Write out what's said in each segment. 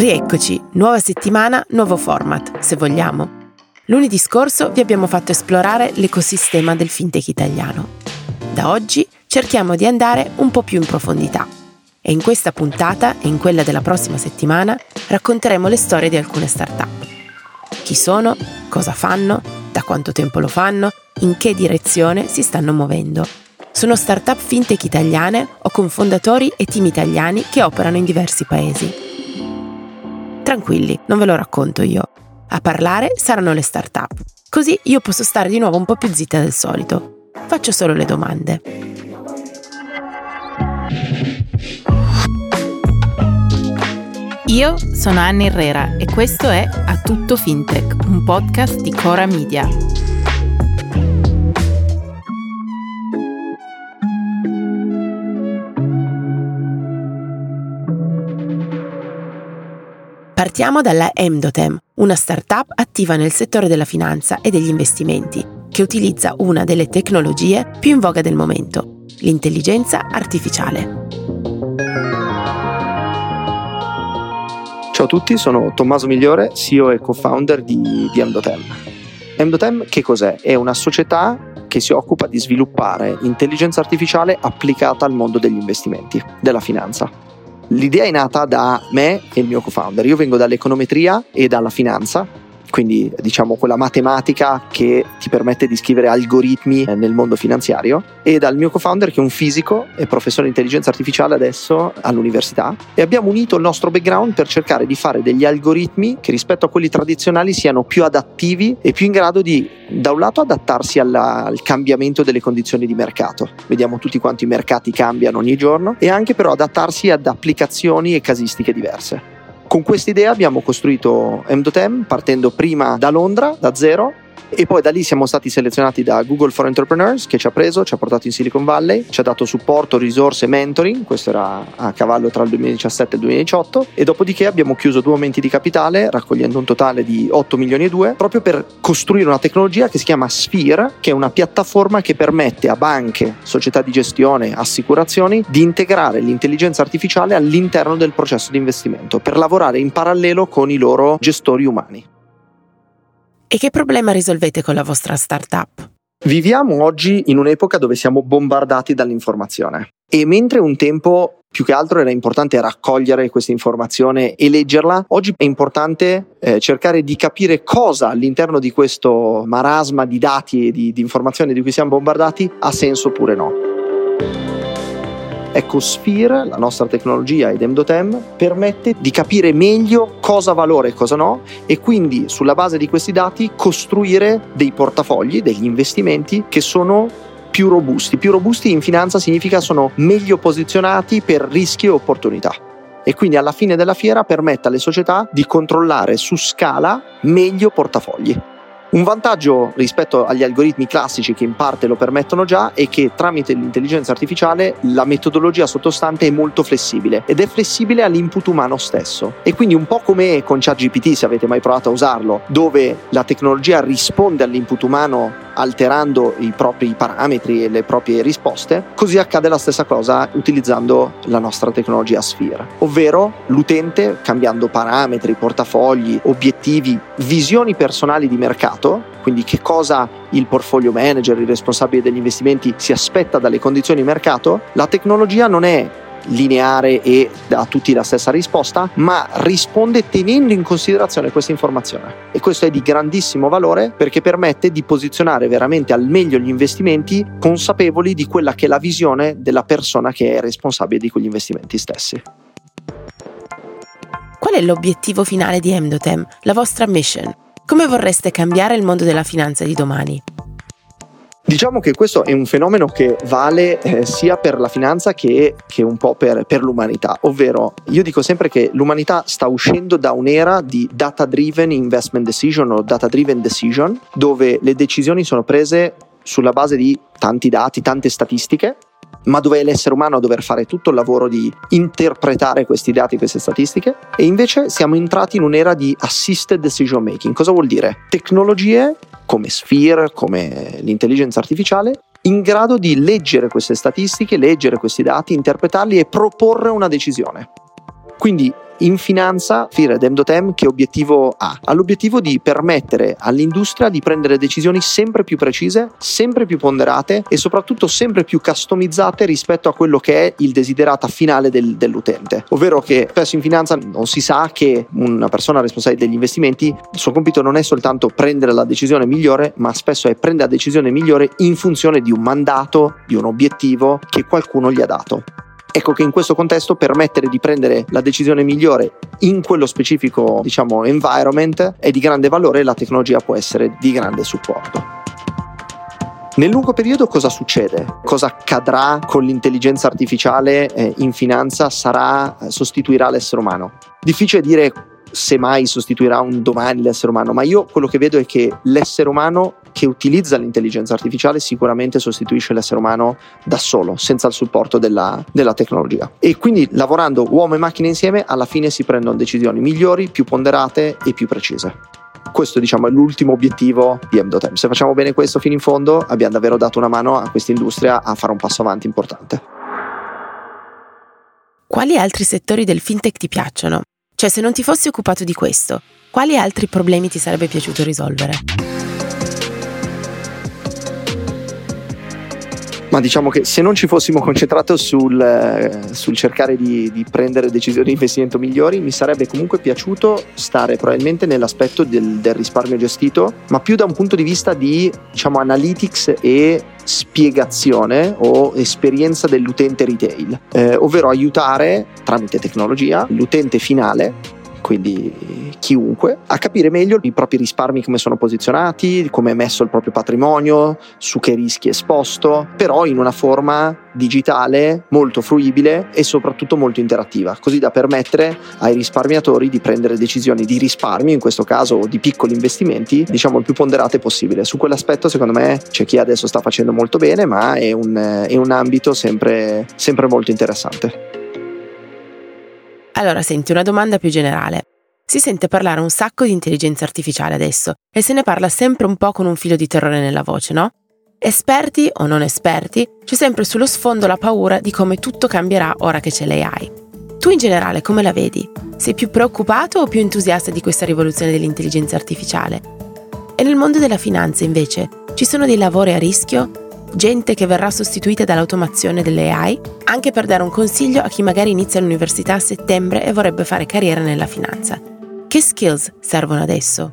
Rieccoci, nuova settimana, nuovo format, se vogliamo. Lunedì scorso vi abbiamo fatto esplorare l'ecosistema del fintech italiano. Da oggi cerchiamo di andare un po' più in profondità. E in questa puntata e in quella della prossima settimana racconteremo le storie di alcune start-up. Chi sono, cosa fanno, da quanto tempo lo fanno, in che direzione si stanno muovendo. Sono start-up fintech italiane o con fondatori e team italiani che operano in diversi paesi. Tranquilli, non ve lo racconto io. A parlare saranno le start-up. Così io posso stare di nuovo un po' più zitta del solito. Faccio solo le domande. Io sono Anna Herrera e questo è A Tutto Fintech, un podcast di Cora Media. Partiamo dalla Emdotem, una startup attiva nel settore della finanza e degli investimenti, che utilizza una delle tecnologie più in voga del momento, l'intelligenza artificiale. Ciao a tutti, sono Tommaso Migliore, CEO e co-founder di, di Emdotem. Emdotem che cos'è? È una società che si occupa di sviluppare intelligenza artificiale applicata al mondo degli investimenti, della finanza. L'idea è nata da me e il mio co-founder. Io vengo dall'econometria e dalla finanza quindi diciamo quella matematica che ti permette di scrivere algoritmi nel mondo finanziario. E dal mio co-founder che è un fisico e professore di intelligenza artificiale adesso all'università. E abbiamo unito il nostro background per cercare di fare degli algoritmi che rispetto a quelli tradizionali siano più adattivi e più in grado di da un lato adattarsi alla, al cambiamento delle condizioni di mercato. Vediamo tutti quanti i mercati cambiano ogni giorno. E anche però adattarsi ad applicazioni e casistiche diverse con questa idea abbiamo costruito Emdotem partendo prima da Londra, da zero, e poi da lì siamo stati selezionati da Google for Entrepreneurs che ci ha preso, ci ha portato in Silicon Valley, ci ha dato supporto, risorse, mentoring, questo era a cavallo tra il 2017 e il 2018 e dopodiché abbiamo chiuso due aumenti di capitale raccogliendo un totale di 8 milioni e 2 proprio per costruire una tecnologia che si chiama Sphere, che è una piattaforma che permette a banche, società di gestione, assicurazioni di integrare l'intelligenza artificiale all'interno del processo di investimento per lavorare in parallelo con i loro gestori umani. E che problema risolvete con la vostra startup? Viviamo oggi in un'epoca dove siamo bombardati dall'informazione e mentre un tempo più che altro era importante raccogliere questa informazione e leggerla, oggi è importante eh, cercare di capire cosa all'interno di questo marasma di dati e di, di informazioni di cui siamo bombardati ha senso oppure no. EcoSphere, la nostra tecnologia ed Emdotem, permette di capire meglio cosa valore e cosa no e quindi sulla base di questi dati costruire dei portafogli, degli investimenti che sono più robusti. Più robusti in finanza significa sono meglio posizionati per rischi e opportunità e quindi alla fine della fiera permette alle società di controllare su scala meglio portafogli. Un vantaggio rispetto agli algoritmi classici che in parte lo permettono già è che tramite l'intelligenza artificiale la metodologia sottostante è molto flessibile ed è flessibile all'input umano stesso. E quindi un po' come con ChatGPT, se avete mai provato a usarlo, dove la tecnologia risponde all'input umano alterando i propri parametri e le proprie risposte, così accade la stessa cosa utilizzando la nostra tecnologia Sphere, ovvero l'utente cambiando parametri, portafogli, obiettivi, visioni personali di mercato, quindi che cosa il portfolio manager, il responsabile degli investimenti si aspetta dalle condizioni di mercato, la tecnologia non è lineare e a tutti la stessa risposta, ma risponde tenendo in considerazione questa informazione. E questo è di grandissimo valore perché permette di posizionare veramente al meglio gli investimenti consapevoli di quella che è la visione della persona che è responsabile di quegli investimenti stessi. Qual è l'obiettivo finale di Emdotem, la vostra mission? Come vorreste cambiare il mondo della finanza di domani? Diciamo che questo è un fenomeno che vale eh, sia per la finanza che, che un po' per, per, l'umanità, ovvero io dico sempre che l'umanità sta uscendo da un'era di data driven investment decision o data driven decision, dove le decisioni sono prese sulla base di tanti dati, tante statistiche, ma dove è l'essere umano a dover fare tutto il lavoro di interpretare questi dati, queste statistiche, e invece siamo entrati in un'era di assisted decision making. Cosa vuol dire? Tecnologie come Sphere, come l'intelligenza artificiale, in grado di leggere queste statistiche, leggere questi dati, interpretarli e proporre una decisione. Quindi In finanza, Fired Emdotem che obiettivo ha? Ha l'obiettivo di permettere all'industria di prendere decisioni sempre più precise, sempre più ponderate e soprattutto sempre più customizzate rispetto a quello che è il desiderata finale del, dell'utente. Ovvero che spesso in finanza non si sa che una persona responsabile degli investimenti, il suo compito non è soltanto prendere la decisione migliore, ma spesso è prendere la decisione migliore in funzione di un mandato, di un obiettivo che qualcuno gli ha dato. Ecco che in questo contesto permettere di prendere la decisione migliore in quello specifico, diciamo, environment è di grande valore e la tecnologia può essere di grande supporto. Nel lungo periodo cosa succede? Cosa accadrà con l'intelligenza artificiale eh, in finanza? Sarà, eh, sostituirà l'essere umano? Difficile dire se mai sostituirà un domani l'essere umano, ma io quello che vedo è che l'essere umano che utilizza l'intelligenza artificiale sicuramente sostituisce l'essere umano da solo, senza il supporto della, della tecnologia. E quindi lavorando uomo e macchina insieme, alla fine si prendono decisioni migliori, più ponderate e più precise. Questo diciamo, è l'ultimo obiettivo di Mdotem. Se facciamo bene questo fino in fondo, abbiamo davvero dato una mano a questa industria a fare un passo avanti importante. Quali altri settori del fintech ti piacciono? Cioè, se non ti fossi occupato di questo, quali altri problemi ti sarebbe piaciuto risolvere? Ma diciamo che se non ci fossimo concentrati sul, eh, sul, cercare di, di, prendere decisioni di investimento migliori, mi sarebbe comunque piaciuto stare probabilmente nell'aspetto del, del risparmio gestito, ma più da un punto di vista di diciamo, analytics e spiegazione o esperienza dell'utente retail, eh, ovvero aiutare tramite tecnologia l'utente finale quindi chiunque, a capire meglio i propri risparmi come sono posizionati, come è messo il proprio patrimonio, su che rischi è esposto, però in una forma digitale molto fruibile e soprattutto molto interattiva, così da permettere ai risparmiatori di prendere decisioni di risparmio, in questo caso di piccoli investimenti, diciamo il più ponderate possibile. Su quell'aspetto secondo me c'è chi adesso sta facendo molto bene, ma è un, è un ambito sempre, sempre molto interessante. Allora, senti, una domanda più generale. Si sente parlare un sacco di intelligenza artificiale adesso e se ne parla sempre un po' con un filo di terrore nella voce, no? Esperti o non esperti, c'è sempre sullo sfondo la paura di come tutto cambierà ora che c'è l'AI. Tu in generale come la vedi? Sei più preoccupato o più entusiasta di questa rivoluzione dell'intelligenza artificiale? E nel mondo della finanza invece, ci sono dei lavori a rischio gente che verrà sostituita dall'automazione delle AI, anche per dare un consiglio a chi magari inizia l'università a settembre e vorrebbe fare carriera nella finanza. Che skills servono adesso?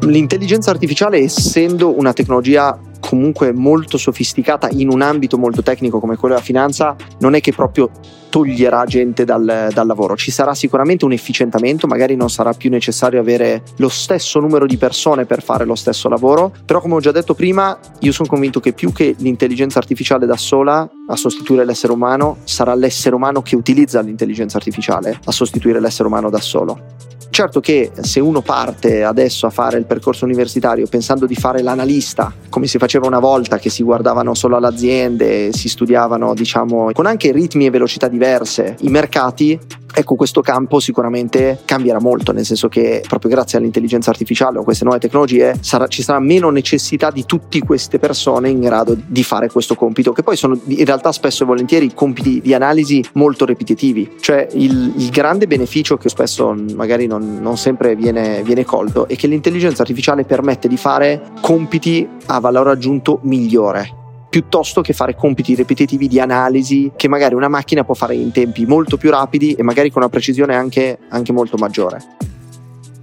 L'intelligenza artificiale, essendo una tecnologia comunque molto sofisticata in un ambito molto tecnico come quello della finanza, non è che proprio toglierà gente dal, dal, lavoro. Ci sarà sicuramente un efficientamento, magari non sarà più necessario avere lo stesso numero di persone per fare lo stesso lavoro, però come ho già detto prima, io sono convinto che più che l'intelligenza artificiale da sola a sostituire l'essere umano, sarà l'essere umano che utilizza l'intelligenza artificiale a sostituire l'essere umano da solo. Certo che se uno parte adesso a fare il percorso universitario pensando di fare l'analista, come si faceva una volta, che si guardavano solo alle aziende, si studiavano, diciamo, con anche ritmi e velocità diverse, i mercati, ecco questo campo sicuramente cambierà molto, nel senso che proprio grazie all'intelligenza artificiale o a queste nuove tecnologie sarà, ci sarà meno necessità di tutte queste persone in grado di fare questo compito, che poi sono in realtà spesso e volentieri compiti di analisi molto ripetitivi, cioè il, il grande beneficio che spesso magari non, non sempre viene, viene colto è che l'intelligenza artificiale permette di fare compiti a valore aggiunto migliore piuttosto che fare compiti ripetitivi di analisi che magari una macchina può fare in tempi molto più rapidi e magari con una precisione anche, anche molto maggiore.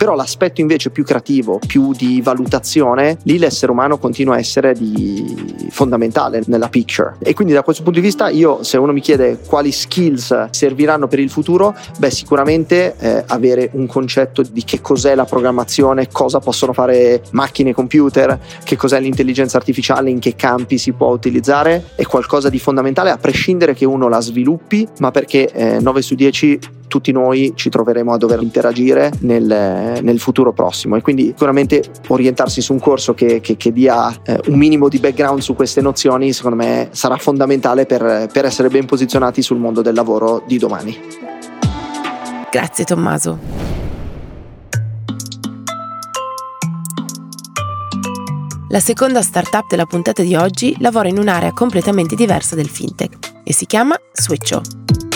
Però l'aspetto invece più creativo, più di valutazione, lì l'essere umano continua a essere fondamentale nella picture. E quindi da questo punto di vista io, se uno mi chiede quali skills serviranno per il futuro, beh sicuramente eh, avere un concetto di che cos'è la programmazione, cosa possono fare macchine e computer, che cos'è l'intelligenza artificiale, in che campi si può utilizzare, è qualcosa di fondamentale a prescindere che uno la sviluppi, ma perché eh, 9 su 10 tutti noi ci troveremo a dover interagire nel, nel futuro prossimo e quindi sicuramente orientarsi su un corso che, che, che dia eh, un minimo di background su queste nozioni secondo me sarà fondamentale per, per essere ben posizionati sul mondo del lavoro di domani. Grazie Tommaso. La seconda startup della puntata di oggi lavora in un'area completamente diversa del fintech e si chiama Switcho.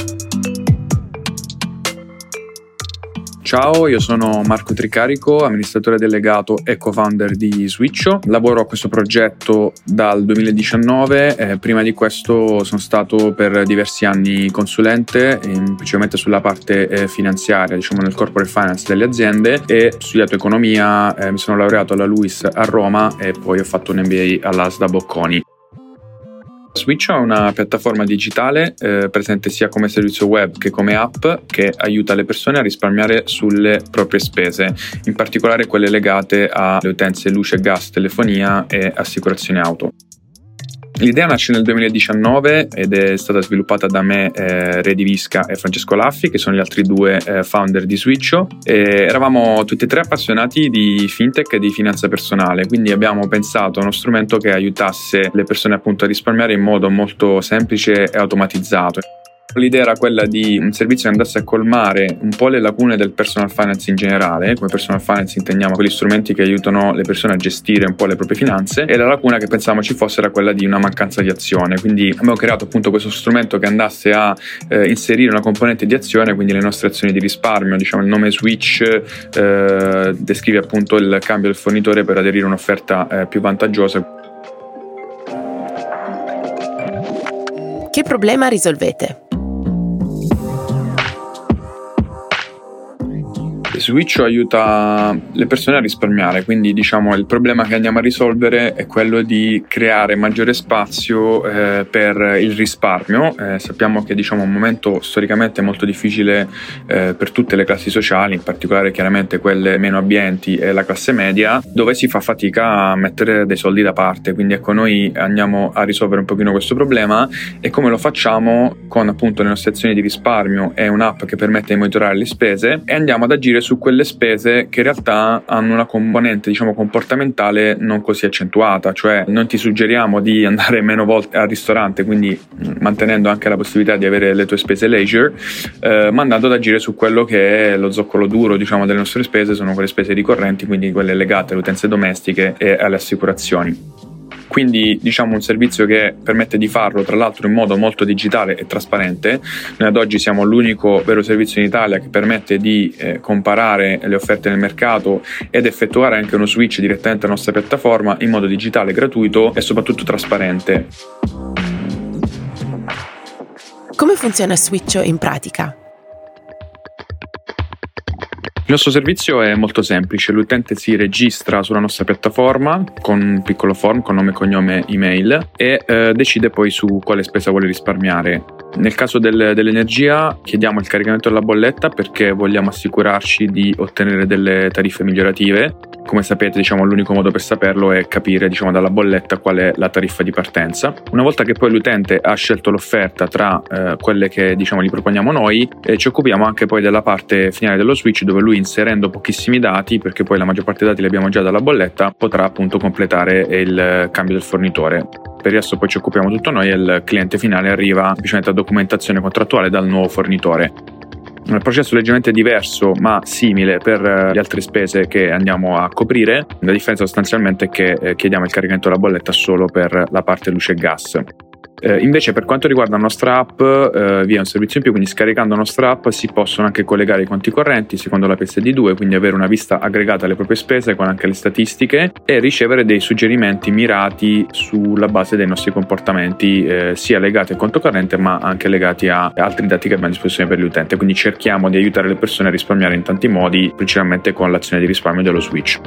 Ciao, io sono Marco Tricarico, amministratore delegato e co-founder di Switcho. Lavoro a questo progetto dal 2019, eh, prima di questo sono stato per diversi anni consulente, principalmente sulla parte eh, finanziaria, diciamo nel corporate finance delle aziende e ho studiato economia, eh, mi sono laureato alla LUIS a Roma e poi ho fatto un MBA all'ASDA Bocconi. Switch è una piattaforma digitale eh, presente sia come servizio web che come app che aiuta le persone a risparmiare sulle proprie spese, in particolare quelle legate alle utenze luce, gas, telefonia e assicurazione auto. L'idea nasce nel 2019 ed è stata sviluppata da me, eh, Re Visca e Francesco Laffi, che sono gli altri due eh, founder di Switcho. E eravamo tutti e tre appassionati di fintech e di finanza personale, quindi abbiamo pensato a uno strumento che aiutasse le persone appunto a risparmiare in modo molto semplice e automatizzato. L'idea era quella di un servizio che andasse a colmare un po' le lacune del personal finance in generale, come personal finance intendiamo quegli strumenti che aiutano le persone a gestire un po' le proprie finanze e la lacuna che pensavamo ci fosse era quella di una mancanza di azione, quindi abbiamo creato appunto questo strumento che andasse a eh, inserire una componente di azione, quindi le nostre azioni di risparmio, diciamo il nome Switch eh, descrive appunto il cambio del fornitore per aderire a un'offerta eh, più vantaggiosa. Che problema risolvete? Switch aiuta le persone a risparmiare, quindi diciamo il problema che andiamo a risolvere è quello di creare maggiore spazio eh, per il risparmio. Eh, sappiamo che diciamo un momento storicamente molto difficile eh, per tutte le classi sociali, in particolare chiaramente quelle meno abbienti e la classe media, dove si fa fatica a mettere dei soldi da parte. Quindi ecco noi andiamo a risolvere un pochino questo problema e come lo facciamo con appunto le nostre azioni di risparmio e un'app che permette di monitorare le spese e andiamo ad agire su quelle spese che in realtà hanno una componente diciamo comportamentale non così accentuata, cioè non ti suggeriamo di andare meno volte al ristorante, quindi mantenendo anche la possibilità di avere le tue spese leisure, eh, ma andando ad agire su quello che è lo zoccolo duro diciamo delle nostre spese, sono quelle spese ricorrenti, quindi quelle legate alle utenze domestiche e alle assicurazioni. Quindi diciamo un servizio che permette di farlo tra l'altro in modo molto digitale e trasparente. Noi ad oggi siamo l'unico vero servizio in Italia che permette di eh, comparare le offerte nel mercato ed effettuare anche uno switch direttamente alla nostra piattaforma in modo digitale, gratuito e soprattutto trasparente. Come funziona Switch in pratica? Il nostro servizio è molto semplice, l'utente si registra sulla nostra piattaforma con un piccolo form con nome, cognome, email e eh, decide poi su quale spesa vuole risparmiare. Nel caso del, dell'energia chiediamo il caricamento della bolletta perché vogliamo assicurarci di ottenere delle tariffe migliorative. Come sapete, diciamo, l'unico modo per saperlo è capire diciamo, dalla bolletta qual è la tariffa di partenza. Una volta che poi l'utente ha scelto l'offerta tra eh, quelle che diciamo, gli proponiamo noi, eh, ci occupiamo anche poi della parte finale dello switch dove lui inserendo pochissimi dati, perché poi la maggior parte dei dati li abbiamo già dalla bolletta, potrà appunto completare il cambio del fornitore per il resto poi ci occupiamo tutto noi e il cliente finale arriva semplicemente a documentazione contrattuale dal nuovo fornitore. Un processo leggermente diverso ma simile per eh, le altre spese che andiamo a coprire, la differenza sostanzialmente è che eh, chiediamo il caricamento della bolletta solo per la parte luce e gas. Eh, invece per quanto riguarda la nostra app, eh, vi è un servizio in più, quindi scaricando la nostra app si possono anche collegare i conti correnti secondo la PSD2, quindi avere una vista aggregata alle proprie spese con anche le statistiche e ricevere dei suggerimenti mirati sulla base dei nostri comportamenti, eh, sia legati al conto corrente ma anche legati a altri dati che abbiamo a disposizione per l'utente. Quindi cerchiamo di aiutare le persone a risparmiare in tanti modi, principalmente con l'azione di risparmio dello switch.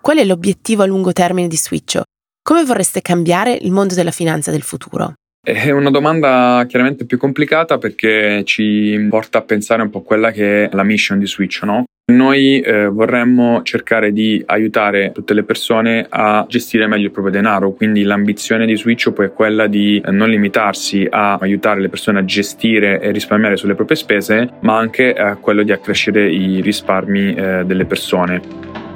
Qual è l'obiettivo a lungo termine di Switcho? Come vorreste cambiare il mondo della finanza del futuro? È una domanda chiaramente più complicata perché ci porta a pensare un po' quella che è la mission di Switch, no? Noi eh, vorremmo cercare di aiutare tutte le persone a gestire meglio il proprio denaro, quindi l'ambizione di Switch poi è quella di non limitarsi a aiutare le persone a gestire e risparmiare sulle proprie spese, ma anche a quello di accrescere i risparmi eh, delle persone.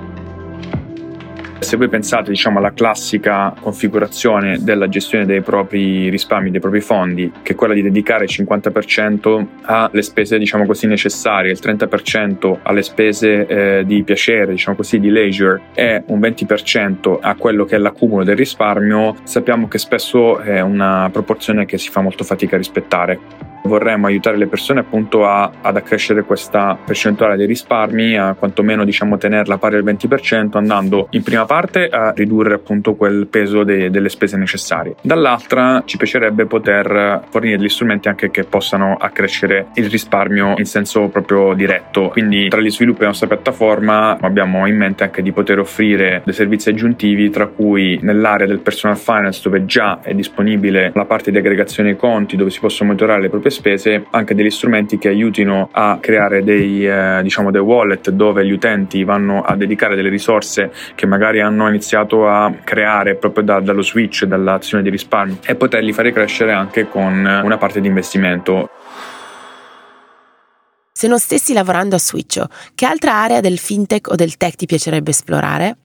Se voi pensate diciamo, alla classica configurazione della gestione dei propri risparmi, dei propri fondi, che è quella di dedicare il 50% alle spese diciamo così, necessarie, il 30% alle spese eh, di piacere, diciamo così, di leisure e un 20% a quello che è l'accumulo del risparmio, sappiamo che spesso è una proporzione che si fa molto fatica a rispettare. Vorremmo aiutare le persone appunto a, ad accrescere questa percentuale dei risparmi, a quantomeno diciamo tenerla pari al 20%, andando in prima parte a ridurre appunto quel peso de, delle spese necessarie. Dall'altra ci piacerebbe poter fornire degli strumenti anche che possano accrescere il risparmio in senso proprio diretto. Quindi tra gli sviluppi della nostra piattaforma abbiamo in mente anche di poter offrire dei servizi aggiuntivi, tra cui nell'area del personal finance dove già è disponibile la parte di aggregazione conti dove si possono monitorare le proprie spese, anche degli strumenti che aiutino a creare dei, eh, diciamo, dei wallet dove gli utenti vanno a dedicare delle risorse che magari hanno iniziato a creare proprio da, dallo switch, dall'azione di risparmio e poterli fare crescere anche con una parte di investimento. Se non stessi lavorando a Switcho, che altra area del fintech o del tech ti piacerebbe esplorare?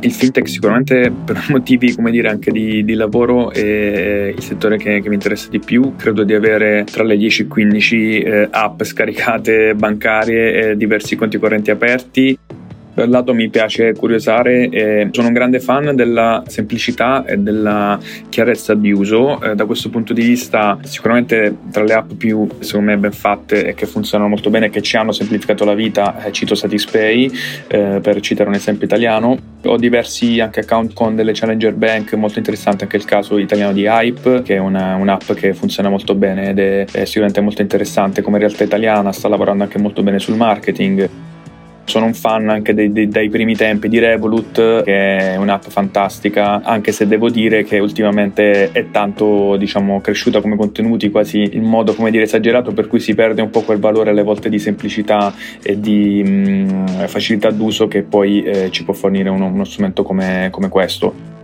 Il fintech sicuramente per motivi dire anche di, di lavoro è il settore che, che, mi interessa di più. Credo di avere tra le 10 e 15 eh, app scaricate bancarie e diversi conti correnti aperti un lato mi piace curiosare e sono un grande fan della semplicità e della chiarezza di uso. Eh, da questo punto di vista, sicuramente tra le app più secondo me ben fatte e che funzionano molto bene, e che ci hanno semplificato la vita, eh, cito Satispay eh, per citare un esempio italiano. Ho diversi anche account con delle challenger bank, molto interessante anche il caso italiano di Hype, che è una, un'app che funziona molto bene ed è, è sicuramente molto interessante come realtà italiana, sta lavorando anche molto bene sul marketing. Sono un fan anche dei, dei, dai primi tempi di Revolut, che è un'app fantastica, anche se devo dire che ultimamente è tanto diciamo, cresciuta come contenuti, quasi in modo come dire esagerato, per cui si perde un po' quel valore alle volte di semplicità e di mh, mm, facilità d'uso che poi eh, ci può fornire uno, uno strumento come, come questo.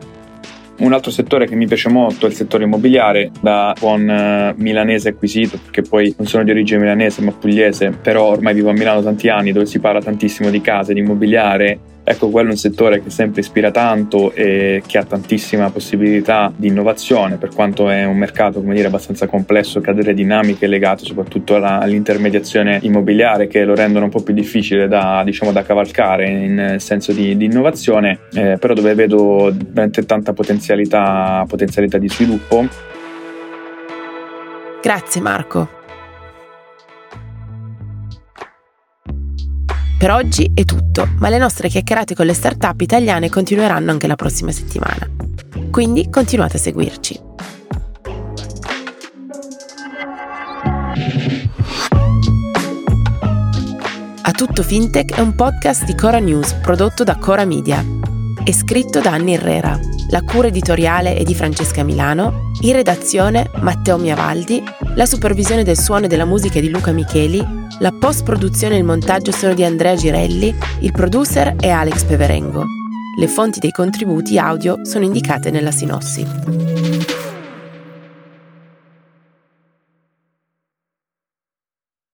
Un altro settore che mi piace molto è il settore immobiliare, da buon uh, milanese acquisito, perché poi non sono di origine milanese ma pugliese, però ormai vivo a Milano tanti anni dove si parla tantissimo di case, di immobiliare Ecco, quello è un settore che sempre ispira tanto e che ha tantissima possibilità di innovazione, per quanto è un mercato, come dire, abbastanza complesso che ha delle dinamiche legate soprattutto alla, all'intermediazione immobiliare che lo rendono un po' più difficile da, diciamo, da cavalcare in senso di, di innovazione, eh, però dove vedo veramente tanta potenzialità, potenzialità di sviluppo. Grazie Marco. Per oggi è tutto, ma le nostre chiacchierate con le start-up italiane continueranno anche la prossima settimana. Quindi continuate a seguirci. A tutto Fintech è un podcast di Cora News prodotto da Cora Media. È scritto da Anni Herrera. La cura editoriale è di Francesca Milano, in redazione Matteo Miavaldi, la supervisione del suono e della musica è di Luca Micheli la post-produzione e il montaggio sono di Andrea Girelli, il producer è Alex Peverengo. Le fonti dei contributi audio sono indicate nella sinossi.